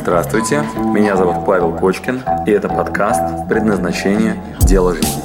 Здравствуйте, меня зовут Павел Кочкин, и это подкаст «Предназначение. Дело жизни».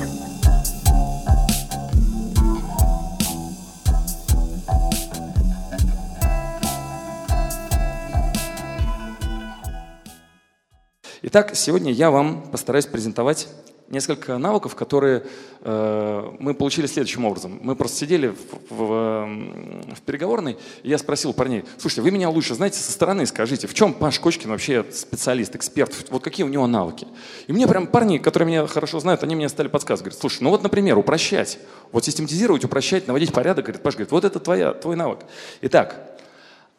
Итак, сегодня я вам постараюсь презентовать несколько навыков, которые э, мы получили следующим образом. Мы просто сидели в, в, в переговорной, и я спросил парней, слушайте, вы меня лучше знаете со стороны, скажите, в чем Паш Кочкин вообще специалист, эксперт, вот какие у него навыки? И мне прям парни, которые меня хорошо знают, они мне стали подсказывать, говорят, слушай, ну вот, например, упрощать, вот систематизировать, упрощать, наводить порядок, говорит, Паш, говорит, вот это твоя, твой навык. Итак,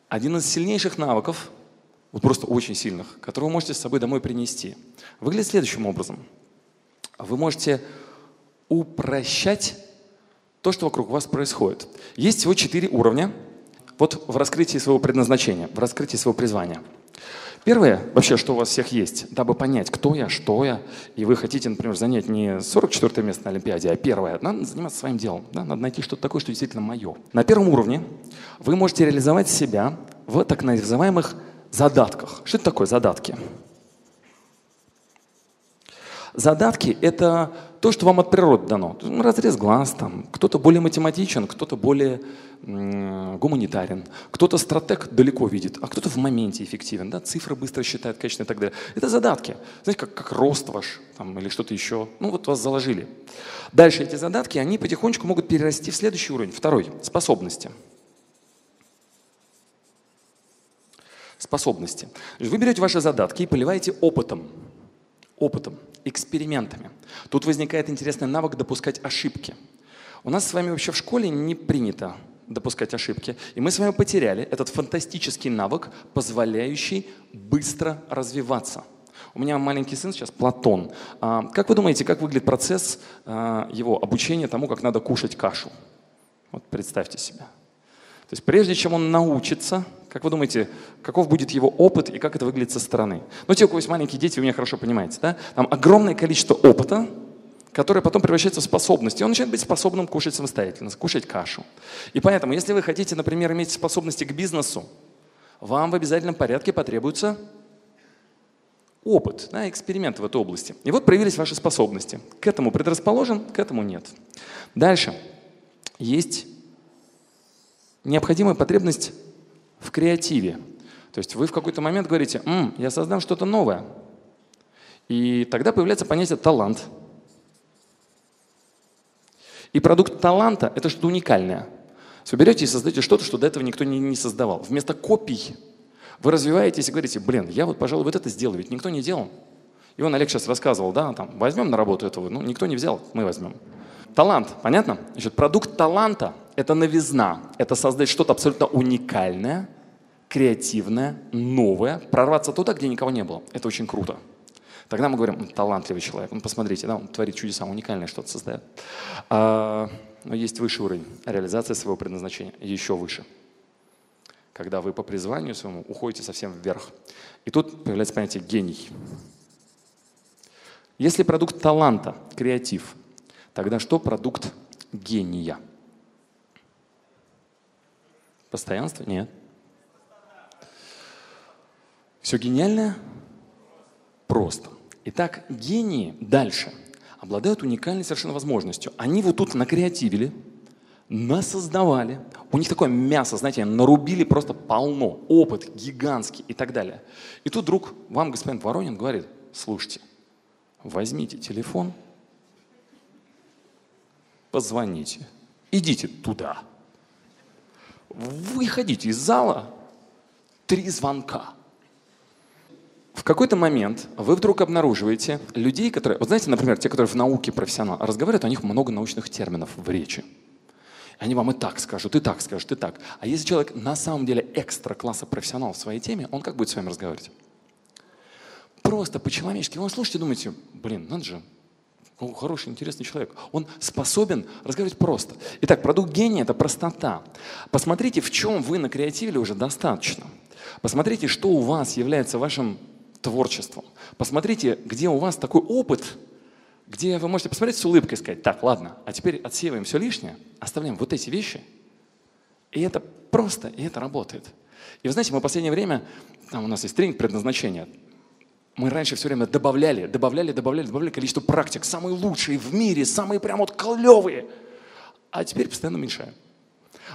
один из сильнейших навыков, вот просто очень сильных, которые вы можете с собой домой принести, выглядит следующим образом – вы можете упрощать то, что вокруг вас происходит. Есть всего четыре уровня вот в раскрытии своего предназначения, в раскрытии своего призвания. Первое, вообще, что у вас всех есть, дабы понять, кто я, что я, и вы хотите, например, занять не 44 место на Олимпиаде, а первое, надо заниматься своим делом, да? надо найти что-то такое, что действительно мое. На первом уровне вы можете реализовать себя в так называемых задатках. Что это такое задатки? Задатки – это то, что вам от природы дано. Разрез глаз, там, кто-то более математичен, кто-то более гуманитарен, кто-то стратег далеко видит, а кто-то в моменте эффективен, да, цифры быстро считает, качественно и так далее. Это задатки. Знаете, как, как рост ваш там, или что-то еще. Ну вот вас заложили. Дальше эти задатки, они потихонечку могут перерасти в следующий уровень. Второй – способности. Способности. Вы берете ваши задатки и поливаете опытом опытом, экспериментами. Тут возникает интересный навык допускать ошибки. У нас с вами вообще в школе не принято допускать ошибки. И мы с вами потеряли этот фантастический навык, позволяющий быстро развиваться. У меня маленький сын сейчас, Платон. А, как вы думаете, как выглядит процесс а, его обучения тому, как надо кушать кашу? Вот представьте себе. То есть прежде чем он научится как вы думаете, каков будет его опыт и как это выглядит со стороны? Ну, те, у кого есть маленькие дети, вы меня хорошо понимаете, да? Там огромное количество опыта, которое потом превращается в способность. И он начинает быть способным кушать самостоятельно, кушать кашу. И поэтому, если вы хотите, например, иметь способности к бизнесу, вам в обязательном порядке потребуется опыт, да, эксперимент в этой области. И вот проявились ваши способности. К этому предрасположен, к этому нет. Дальше. Есть необходимая потребность в креативе. То есть вы в какой-то момент говорите, М, я создам что-то новое. И тогда появляется понятие талант. И продукт таланта – это что-то уникальное. Вы берете и создаете что-то, что до этого никто не, не создавал. Вместо копий вы развиваетесь и говорите, блин, я вот, пожалуй, вот это сделаю, ведь никто не делал. И он Олег сейчас рассказывал, да, там, возьмем на работу этого, ну, никто не взял, мы возьмем. Талант, понятно? Значит, продукт таланта – это новизна, это создать что-то абсолютно уникальное, креативное, новое, прорваться туда, где никого не было. Это очень круто. Тогда мы говорим, талантливый человек. Ну, посмотрите, да, он творит чудеса, уникальное что-то создает. А, но есть высший уровень реализации своего предназначения, еще выше. Когда вы по призванию своему уходите совсем вверх. И тут появляется понятие гений. Если продукт таланта, креатив, тогда что продукт гения? Постоянство? Нет. Все гениальное? Просто. Итак, гении дальше обладают уникальной совершенно возможностью. Они вот тут накреативили, насоздавали. У них такое мясо, знаете, нарубили просто полно. Опыт гигантский и так далее. И тут вдруг вам господин Воронин говорит, слушайте, возьмите телефон, позвоните, идите туда. Выходите из зала, три звонка – в какой-то момент вы вдруг обнаруживаете людей, которые, вот знаете, например, те, которые в науке профессионал, разговаривают, у них много научных терминов в речи. Они вам и так скажут, и так скажут, и так. А если человек на самом деле экстра класса профессионал в своей теме, он как будет с вами разговаривать? Просто по-человечески. Вы слушаете, думаете, блин, надо же, о, хороший, интересный человек. Он способен разговаривать просто. Итак, продукт гения – это простота. Посмотрите, в чем вы накреативили уже достаточно. Посмотрите, что у вас является вашим творчеством. Посмотрите, где у вас такой опыт, где вы можете посмотреть с улыбкой и сказать, так, ладно, а теперь отсеиваем все лишнее, оставляем вот эти вещи. И это просто, и это работает. И вы знаете, мы в последнее время, там у нас есть тренинг предназначения, мы раньше все время добавляли, добавляли, добавляли, добавляли количество практик, самые лучшие в мире, самые прям вот клевые. А теперь постоянно уменьшаем.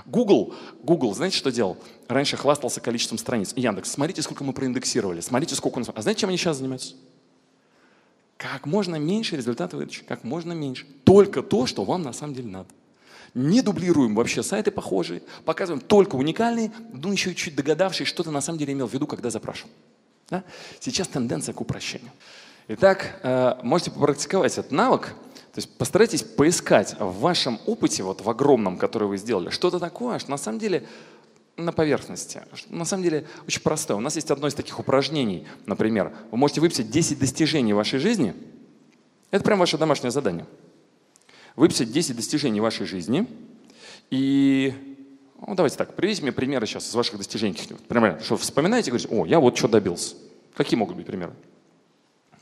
Google, Google, знаете, что делал? Раньше хвастался количеством страниц. Яндекс, смотрите, сколько мы проиндексировали, смотрите, сколько у нас... А знаете, чем они сейчас занимаются? Как можно меньше результата выдачи, как можно меньше. Только то, что вам на самом деле надо. Не дублируем вообще сайты похожие, показываем только уникальные, ну еще чуть догадавшись, что ты на самом деле имел в виду, когда запрашивал. Да? Сейчас тенденция к упрощению. Итак, э, можете попрактиковать этот навык, то есть постарайтесь поискать в вашем опыте, вот в огромном, который вы сделали, что-то такое, что на самом деле на поверхности. На самом деле очень простое. У нас есть одно из таких упражнений, например, вы можете выписать 10 достижений вашей жизни. Это прям ваше домашнее задание. Выписать 10 достижений вашей жизни. И ну, давайте так, приведите мне примеры сейчас из ваших достижений. Прямо, что вспоминаете говорите, о, я вот что добился. Какие могут быть примеры?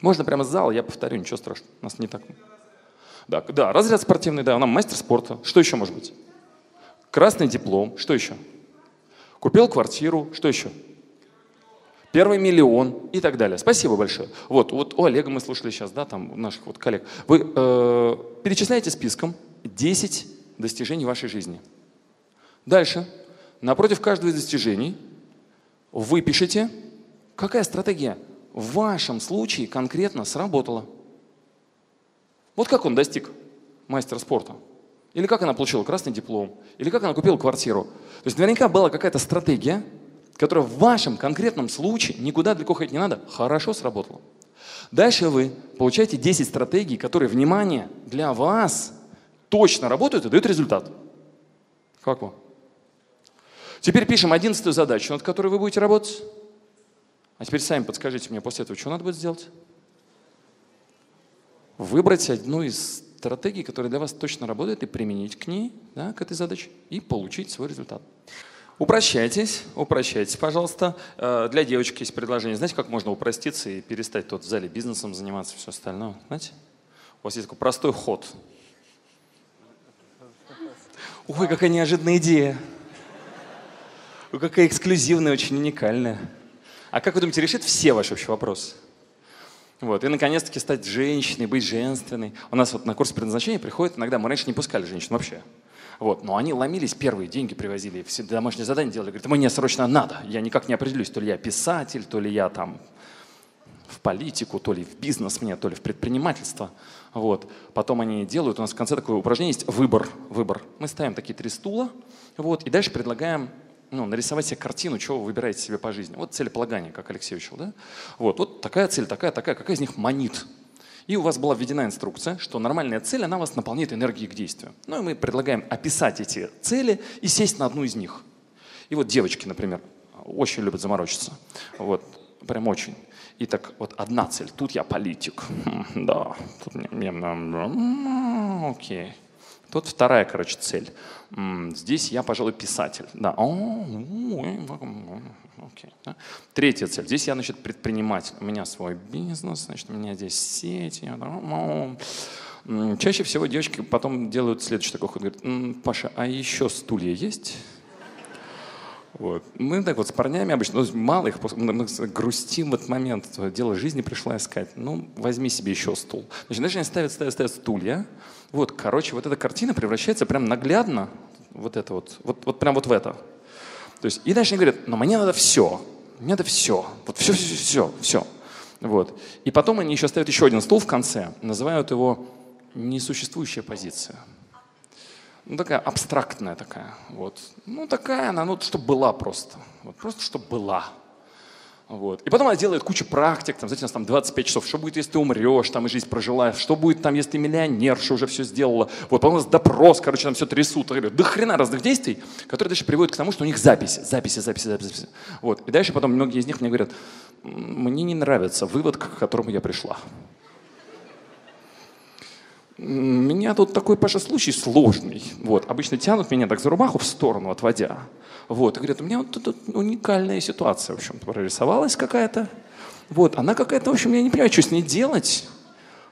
Можно прямо с зала, я повторю, ничего страшного. Нас не так. Да, да, разряд спортивный, да, нам мастер спорта. Что еще может быть? Красный диплом. Что еще? Купил квартиру. Что еще? Первый миллион и так далее. Спасибо большое. Вот, вот у Олега мы слушали сейчас, да, там, наших вот коллег. Вы э, перечисляете списком 10 достижений вашей жизни. Дальше, напротив каждого из достижений вы пишете, какая стратегия в вашем случае конкретно сработала. Вот как он достиг мастера спорта. Или как она получила красный диплом. Или как она купила квартиру. То есть наверняка была какая-то стратегия, которая в вашем конкретном случае, никуда далеко ходить не надо, хорошо сработала. Дальше вы получаете 10 стратегий, которые, внимание, для вас точно работают и дают результат. Как вам? Теперь пишем одиннадцатую задачу, над которой вы будете работать. А теперь сами подскажите мне, после этого что надо будет сделать? Выбрать одну из стратегий, которая для вас точно работает, и применить к ней, да, к этой задаче, и получить свой результат. Упрощайтесь, упрощайтесь, пожалуйста. Э, для девочек есть предложение. Знаете, как можно упроститься и перестать тут в зале бизнесом заниматься, все остальное? Знаете? У вас есть такой простой ход. Ой, какая неожиданная идея. Какая эксклюзивная, очень уникальная. А как вы думаете, решит все ваши вообще вопросы? Вот. И наконец-таки стать женщиной, быть женственной. У нас вот на курс предназначения приходят иногда, мы раньше не пускали женщин вообще. Вот. Но они ломились, первые деньги привозили, все домашние задания делали. Говорят, мне срочно надо, я никак не определюсь, то ли я писатель, то ли я там в политику, то ли в бизнес мне, то ли в предпринимательство. Вот. Потом они делают, у нас в конце такое упражнение есть выбор. выбор. Мы ставим такие три стула, вот, и дальше предлагаем ну, нарисовать себе картину, чего вы выбираете себе по жизни. Вот целеполагание, как Алексей учил, да? Вот, вот такая цель, такая, такая, какая из них манит. И у вас была введена инструкция, что нормальная цель, она вас наполняет энергией к действию. Ну и мы предлагаем описать эти цели и сесть на одну из них. И вот девочки, например, очень любят заморочиться. Вот, прям очень. И так вот одна цель. Тут я политик. Да, тут мне... Окей. Тут вторая, короче, цель. Здесь я, пожалуй, писатель. Да. Окей. Да. Третья цель. Здесь я, значит, предприниматель. У меня свой бизнес, значит, у меня здесь сеть. Чаще всего девочки потом делают следующий такой ход. Говорят, Паша, а еще стулья есть? Вот. Мы так вот с парнями обычно, ну, мало их, мы грустим в этот момент. Дело жизни пришла искать. Ну, возьми себе еще стул. Значит, дальше они ставят, ставят, ставят стулья. Вот, короче, вот эта картина превращается прям наглядно, вот это вот, вот, вот прям вот в это. То есть, и дальше они говорят, но мне надо все, мне надо все, вот все, все, все, все. Вот. И потом они еще ставят еще один стул в конце, называют его несуществующая позиция. Ну, такая абстрактная такая. Вот. Ну, такая она, ну, чтобы была просто. Вот, просто чтобы была. Вот. И потом она делает кучу практик, там, знаете, у нас там 25 часов, что будет, если ты умрешь, там, и жизнь прожила, что будет там, если ты миллионер, что уже все сделала. Вот, потом у нас допрос, короче, там все трясут. До хрена разных действий, которые дальше приводят к тому, что у них записи, записи, записи, записи. Вот. И дальше потом многие из них мне говорят, мне не нравится вывод, к которому я пришла. Меня тут такой, Паша, случай сложный. Вот. Обычно тянут меня так за рубаху в сторону, отводя. Вот, и говорят, у меня вот тут уникальная ситуация, в общем-то, прорисовалась какая-то. Вот, она какая-то, в общем, я не понимаю, что с ней делать.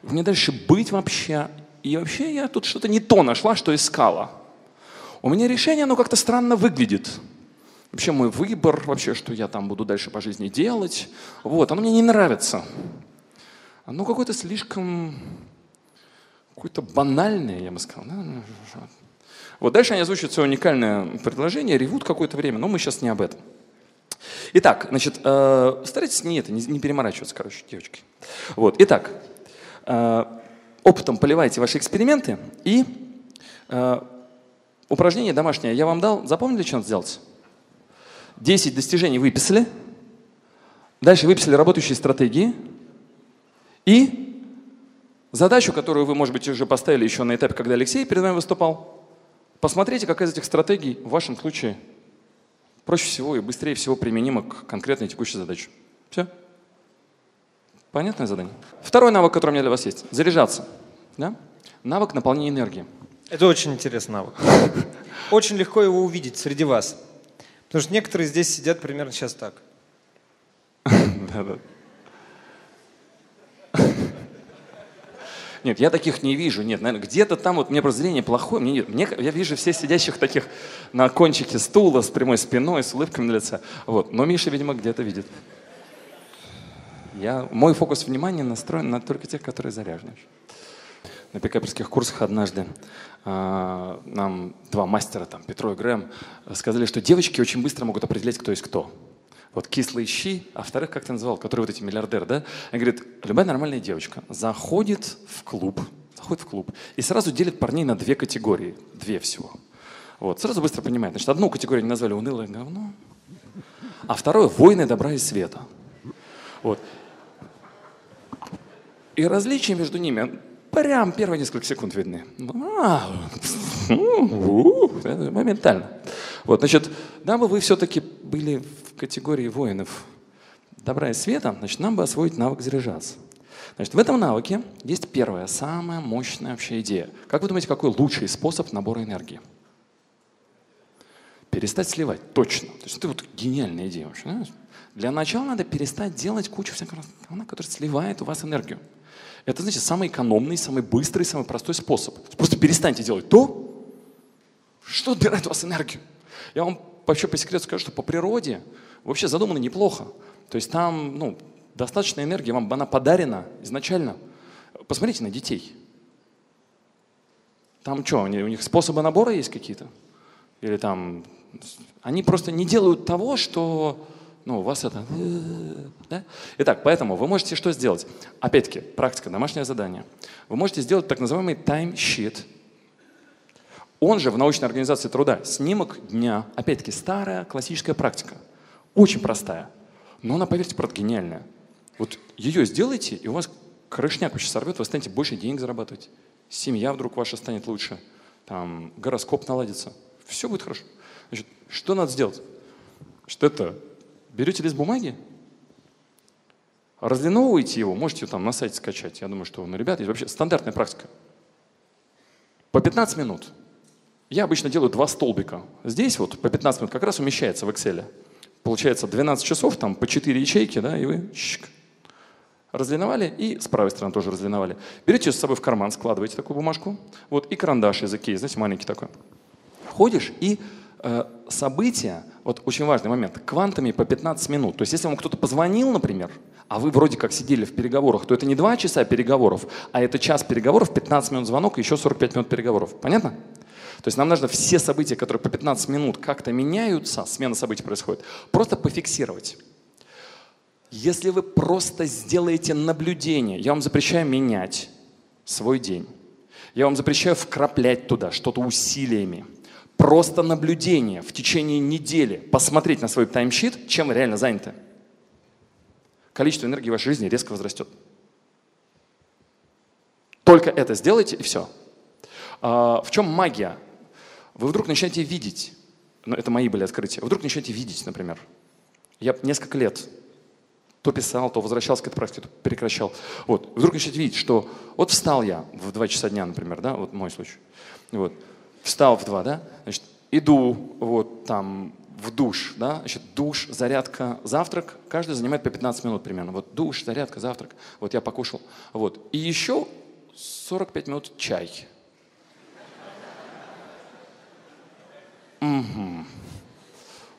Мне дальше быть вообще. И вообще я тут что-то не то нашла, что искала. У меня решение, оно как-то странно выглядит. вообще мой выбор, вообще, что я там буду дальше по жизни делать. Вот, оно мне не нравится. Оно какое-то слишком, какое-то банальное, я бы сказал. Вот дальше они озвучивают свое уникальное предложение, ревут какое-то время, но мы сейчас не об этом. Итак, значит, э, старайтесь не это, не, не переморачиваться, короче, девочки. Вот, итак, э, опытом поливайте ваши эксперименты и э, упражнение домашнее я вам дал. Запомнили, что надо сделать? 10 достижений выписали. Дальше выписали работающие стратегии. И задачу, которую вы, может быть, уже поставили еще на этапе, когда Алексей перед вами выступал. Посмотрите, какая из этих стратегий в вашем случае проще всего и быстрее всего применима к конкретной текущей задаче. Все? Понятное задание? Второй навык, который у меня для вас есть. Заряжаться. Да? Навык наполнения энергии. Это очень интересный навык. Очень легко его увидеть среди вас. Потому что некоторые здесь сидят примерно сейчас так. Нет, я таких не вижу. Нет, наверное, где-то там вот мне просто зрение плохое. Мне, мне, я вижу все сидящих таких на кончике стула с прямой спиной, с улыбками на лице. Вот. Но Миша, видимо, где-то видит. Я, мой фокус внимания настроен на только тех, которые заряжены. На пикаперских курсах однажды э, нам два мастера, там, Петро и Грэм, сказали, что девочки очень быстро могут определять, кто есть кто. Вот кислые щи, а вторых, как ты называл, которые вот эти миллиардеры, да? Они говорят, любая нормальная девочка заходит в клуб, заходит в клуб и сразу делит парней на две категории, две всего. Вот, сразу быстро понимает. Значит, одну категорию они назвали унылое говно, а второе – воины добра и света. Вот. И различия между ними прям первые несколько секунд видны. А, моментально. Вот, значит, дабы вы все-таки были в категории воинов добра и света, значит, нам бы освоить навык заряжаться. Значит, в этом навыке есть первая, самая мощная вообще идея. Как вы думаете, какой лучший способ набора энергии? Перестать сливать, точно. То есть это вот гениальная идея вообще. Для начала надо перестать делать кучу всякого, которая сливает у вас энергию. Это, значит, самый экономный, самый быстрый, самый простой способ. Просто перестаньте делать то, что отбирает у вас энергию. Я вам вообще по секрету скажу, что по природе вообще задумано неплохо. То есть там ну, достаточно энергии, вам она подарена изначально. Посмотрите на детей. Там что, у них способы набора есть какие-то? Или там... Они просто не делают того, что ну, у вас это... Да? Итак, поэтому вы можете что сделать? Опять-таки, практика, домашнее задание. Вы можете сделать так называемый таймшит. Он же в научной организации труда снимок дня. Опять-таки, старая классическая практика. Очень простая. Но она, поверьте, правда, гениальная. Вот ее сделайте, и у вас крышняк вообще сорвет, вы станете больше денег зарабатывать. Семья вдруг ваша станет лучше. Там гороскоп наладится. Все будет хорошо. Значит, что надо сделать? Что это Берете лист бумаги, разлиновываете его, можете там на сайте скачать. Я думаю, что, ну, ребята, есть вообще стандартная практика. По 15 минут. Я обычно делаю два столбика. Здесь вот по 15 минут как раз умещается в Excel. Получается 12 часов, там по 4 ячейки, да, и вы щик, разлиновали, и с правой стороны тоже разлиновали. Берете с собой в карман, складываете такую бумажку, вот, и карандаш из Икеи, знаете, маленький такой. Ходишь и Э, события, вот очень важный момент, квантами по 15 минут. То есть если вам кто-то позвонил, например, а вы вроде как сидели в переговорах, то это не 2 часа переговоров, а это час переговоров, 15 минут звонок и еще 45 минут переговоров. Понятно? То есть нам нужно все события, которые по 15 минут как-то меняются, смена событий происходит, просто пофиксировать. Если вы просто сделаете наблюдение, я вам запрещаю менять свой день. Я вам запрещаю вкраплять туда что-то усилиями просто наблюдение в течение недели, посмотреть на свой таймшит, чем вы реально заняты, количество энергии в вашей жизни резко возрастет. Только это сделайте, и все. А, в чем магия? Вы вдруг начинаете видеть, ну, это мои были открытия, вы вдруг начинаете видеть, например. Я несколько лет то писал, то возвращался к этой практике, то прекращал. Вот. Вдруг начинаете видеть, что вот встал я в 2 часа дня, например, да, вот мой случай. Вот встал в два, да, значит, иду вот там в душ, да, значит, душ, зарядка, завтрак, каждый занимает по 15 минут примерно. Вот душ, зарядка, завтрак, вот я покушал, вот. И еще 45 минут чай. Угу.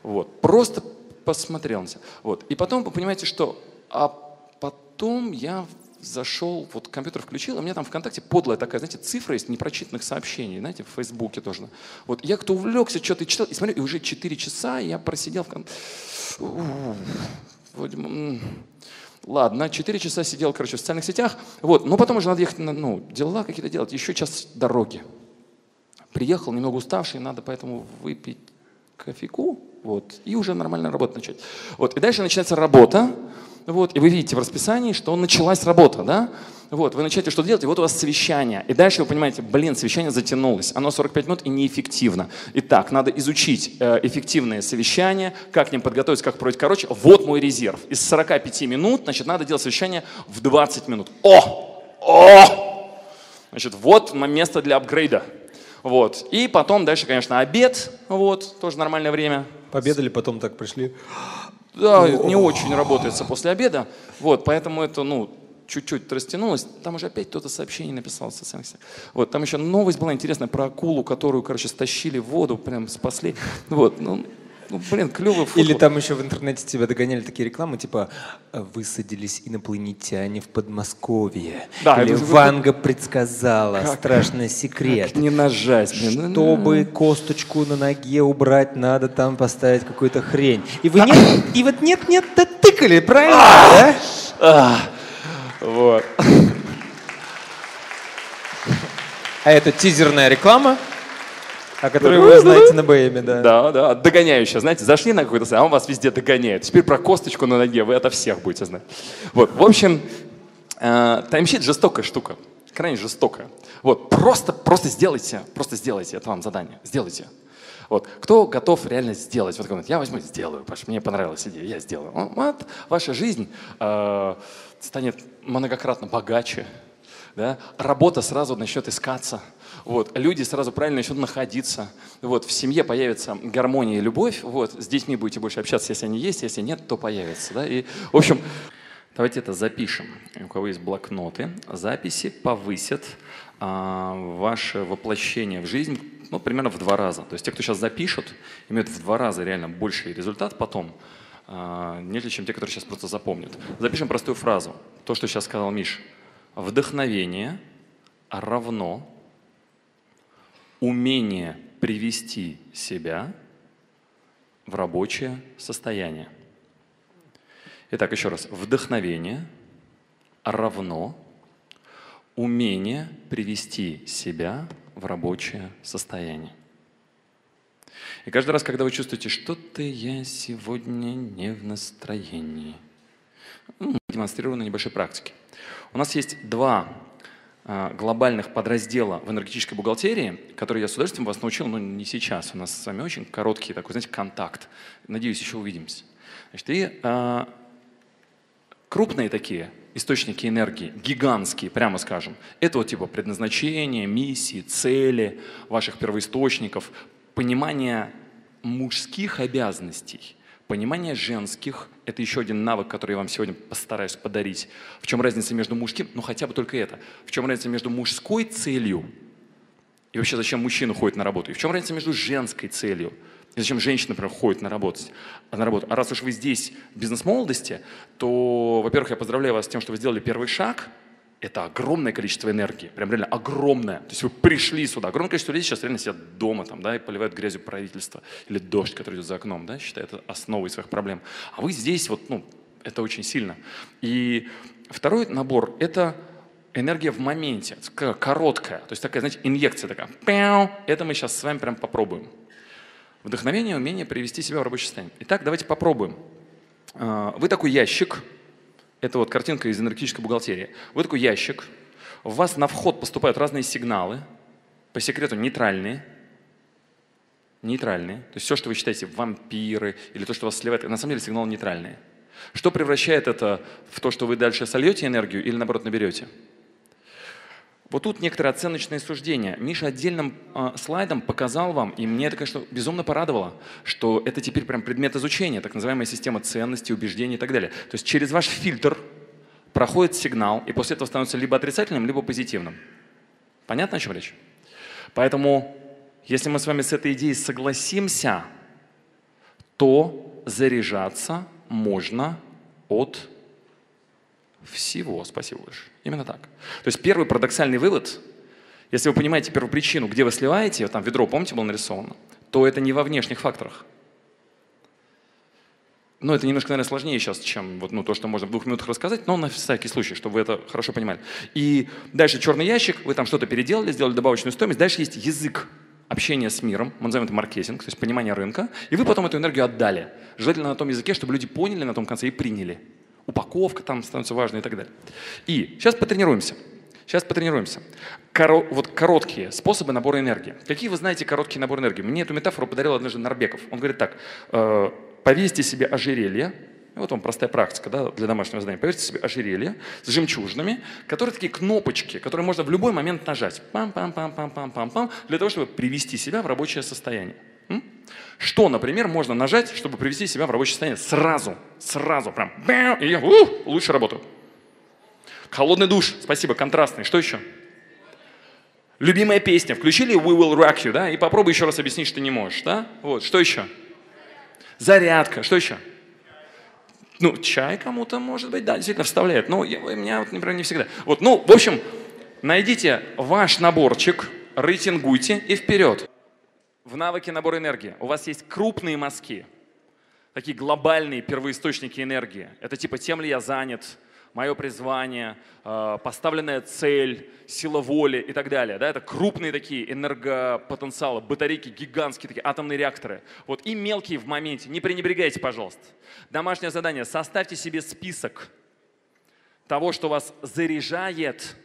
Вот. Просто посмотрел на себя. Вот. И потом вы понимаете, что... А потом я зашел, вот компьютер включил, а у меня там ВКонтакте подлая такая, знаете, цифра есть непрочитанных сообщений, знаете, в Фейсбуке тоже. Вот я кто увлекся, что-то читал, и смотрю, и уже 4 часа я просидел в ВКонтакте. Ладно, 4 часа сидел, короче, в социальных сетях. Вот, но потом уже надо ехать, на, ну, дела какие-то делать, еще час дороги. Приехал, немного уставший, надо поэтому выпить кофейку, вот, и уже нормально работать начать. Вот, и дальше начинается работа, вот, и вы видите в расписании, что началась работа, да? Вот, вы начинаете что делать, и вот у вас совещание. И дальше вы понимаете, блин, совещание затянулось. Оно 45 минут и неэффективно. Итак, надо изучить э, эффективные совещания, как к ним подготовиться, как проводить. Короче, вот мой резерв. Из 45 минут, значит, надо делать совещание в 20 минут. О! О! Значит, вот место для апгрейда. Вот. И потом дальше, конечно, обед. Вот, тоже нормальное время. Победали, потом так пришли. Да, не очень работается после обеда. Вот, поэтому это, ну, чуть-чуть растянулось, там уже опять кто-то сообщение написал в социальных сетях. Вот, там еще новость была интересная про акулу, которую, короче, стащили в воду, прям спасли. Вот, ну, ну, блин, клевый футбол. Или там еще в интернете тебя догоняли такие рекламы, типа «Высадились инопланетяне в Подмосковье». Да, Или «Ванга предсказала», как, «Страшный секрет». Как не нажать, блин. Чтобы косточку на ноге убрать, надо там поставить какую-то хрень. И вы нет, и вот нет-нет, да тыкали, правильно, да? А, вот. А это тизерная реклама. О которой вы знаете на БМе, да. Да, да, догоняющая, знаете, зашли на какой-то сайт, а он вас везде догоняет. Теперь про косточку на ноге вы это всех будете знать. Вот, в общем, э, таймшит жестокая штука, крайне жестокая. Вот, просто, просто сделайте, просто сделайте, это вам задание, сделайте. Вот. Кто готов реально сделать? Вот я возьму, сделаю, потому что мне понравилась идея, я сделаю. Вот, ваша жизнь э, станет многократно богаче, да? работа сразу начнет искаться, вот. люди сразу правильно начнут находиться, вот. в семье появится гармония и любовь, вот. с детьми будете больше общаться, если они есть, если нет, то появится. Да? И, в общем, давайте это запишем. У кого есть блокноты, записи повысят а, ваше воплощение в жизнь ну, примерно в два раза. То есть те, кто сейчас запишут, имеют в два раза реально больший результат потом, а, нежели чем те, которые сейчас просто запомнят. Запишем простую фразу. То, что сейчас сказал Миш. Вдохновение равно умение привести себя в рабочее состояние. Итак, еще раз. Вдохновение равно умение привести себя в рабочее состояние. И каждый раз, когда вы чувствуете, что-то я сегодня не в настроении, демонстрирую на небольшой практике – у нас есть два глобальных подраздела в энергетической бухгалтерии, которые я с удовольствием вас научил, но не сейчас. У нас с вами очень короткий такой, знаете, контакт. Надеюсь, еще увидимся. Значит, и а, крупные такие источники энергии, гигантские, прямо скажем, это вот типа предназначение, миссии, цели ваших первоисточников, понимание мужских обязанностей – Понимание женских – это еще один навык, который я вам сегодня постараюсь подарить. В чем разница между мужским, ну хотя бы только это. В чем разница между мужской целью и вообще зачем мужчина ходит на работу? И в чем разница между женской целью? И зачем женщина, например, ходит на работу? на работу? А раз уж вы здесь в бизнес-молодости, то, во-первых, я поздравляю вас с тем, что вы сделали первый шаг – это огромное количество энергии, прям реально огромное. То есть вы пришли сюда, огромное количество людей сейчас реально сидят дома там, да, и поливают грязью правительство, или дождь, который идет за окном, да, считают это основой своих проблем. А вы здесь, вот, ну, это очень сильно. И второй набор – это энергия в моменте, короткая, то есть такая, знаете, инъекция такая. Пяу, это мы сейчас с вами прям попробуем. Вдохновение, умение привести себя в рабочее состояние. Итак, давайте попробуем. А, вы такой ящик – это вот картинка из энергетической бухгалтерии. Вот такой ящик. У вас на вход поступают разные сигналы, по секрету нейтральные. Нейтральные. То есть все, что вы считаете вампиры или то, что вас сливает, на самом деле сигналы нейтральные. Что превращает это в то, что вы дальше сольете энергию или наоборот наберете? Вот тут некоторые оценочные суждения. Миша отдельным э, слайдом показал вам, и мне это, конечно, безумно порадовало, что это теперь прям предмет изучения, так называемая система ценностей, убеждений и так далее. То есть через ваш фильтр проходит сигнал, и после этого становится либо отрицательным, либо позитивным. Понятно, о чем речь? Поэтому, если мы с вами с этой идеей согласимся, то заряжаться можно от всего. Спасибо большое. Именно так. То есть первый парадоксальный вывод, если вы понимаете первую причину, где вы сливаете, вот там ведро, помните, было нарисовано, то это не во внешних факторах. Но это немножко, наверное, сложнее сейчас, чем вот, ну, то, что можно в двух минутах рассказать, но на всякий случай, чтобы вы это хорошо понимали. И дальше черный ящик, вы там что-то переделали, сделали добавочную стоимость, дальше есть язык общения с миром, мы называем это маркетинг, то есть понимание рынка, и вы потом эту энергию отдали. Желательно на том языке, чтобы люди поняли на том конце и приняли. Упаковка там становится важной и так далее. И сейчас потренируемся. Сейчас потренируемся. Коро... Вот короткие способы набора энергии. Какие вы знаете короткие наборы энергии? Мне эту метафору подарил однажды Нарбеков. Он говорит так, э, повесьте себе ожерелье, вот вам простая практика да, для домашнего задания. Повесьте себе ожерелье с жемчужинами, которые такие кнопочки, которые можно в любой момент нажать. Пам-пам-пам-пам-пам-пам-пам, для того, чтобы привести себя в рабочее состояние. Что, например, можно нажать, чтобы привести себя в рабочее состояние сразу, сразу, прям, и я ух, лучше работаю. Холодный душ, спасибо, контрастный. Что еще? Любимая песня. Включили We Will Rock You, да, и попробуй еще раз объяснить, что не можешь, да? Вот, что еще? Зарядка. Что еще? Ну, чай кому-то, может быть, да, действительно вставляет. Но я, у меня, вот, например, не всегда. Вот, ну, в общем, найдите ваш наборчик, рейтингуйте и вперед. В навыке набора энергии у вас есть крупные мазки, такие глобальные первоисточники энергии. Это типа «Тем ли я занят?», мое призвание, э, поставленная цель, сила воли и так далее. Да, это крупные такие энергопотенциалы, батарейки гигантские, такие атомные реакторы. Вот и мелкие в моменте. Не пренебрегайте, пожалуйста. Домашнее задание. Составьте себе список того, что вас заряжает,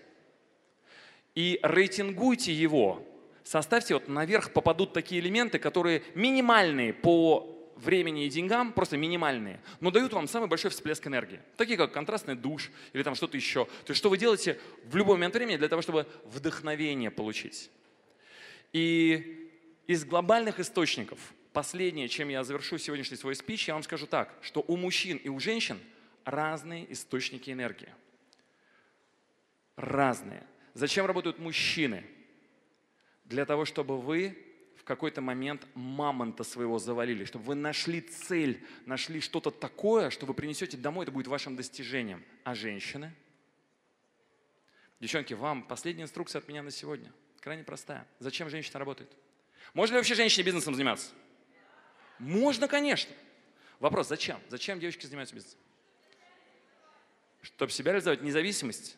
и рейтингуйте его. Составьте, вот наверх попадут такие элементы, которые минимальные по времени и деньгам просто минимальные, но дают вам самый большой всплеск энергии. Такие как контрастный душ или там что-то еще. То есть что вы делаете в любой момент времени для того, чтобы вдохновение получить. И из глобальных источников, последнее, чем я завершу сегодняшний свой спич, я вам скажу так, что у мужчин и у женщин разные источники энергии. Разные. Зачем работают мужчины? Для того, чтобы вы в какой-то момент мамонта своего завалили, чтобы вы нашли цель, нашли что-то такое, что вы принесете домой, это будет вашим достижением. А женщины? Девчонки, вам последняя инструкция от меня на сегодня. Крайне простая. Зачем женщина работает? Можно ли вообще женщине бизнесом заниматься? Можно, конечно. Вопрос, зачем? Зачем девочки занимаются бизнесом? Чтобы себя реализовать, независимость.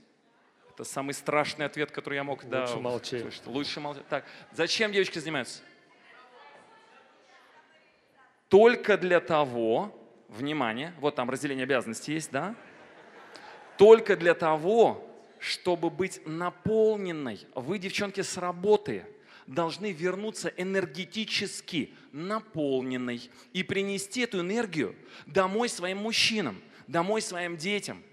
Это самый страшный ответ, который я мог Лучше да, молчи. Лучше молчи. Так, зачем девочки занимаются? только для того, внимание, вот там разделение обязанностей есть, да? Только для того, чтобы быть наполненной. Вы, девчонки, с работы должны вернуться энергетически наполненной и принести эту энергию домой своим мужчинам, домой своим детям.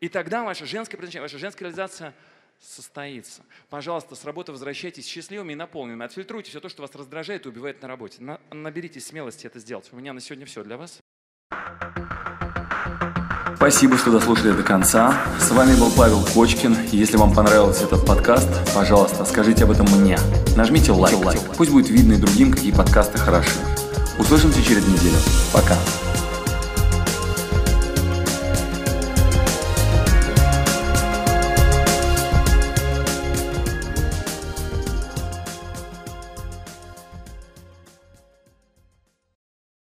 И тогда ваша женская предназначение, ваша женская реализация – состоится. Пожалуйста, с работы возвращайтесь счастливыми и наполненными. Отфильтруйте все то, что вас раздражает и убивает на работе. На, наберитесь смелости это сделать. У меня на сегодня все для вас. Спасибо, что дослушали до конца. С вами был Павел Кочкин. Если вам понравился этот подкаст, пожалуйста, скажите об этом мне. Нажмите лайк. лайк. Пусть будет видно и другим, какие подкасты хороши. Услышимся через неделю. Пока.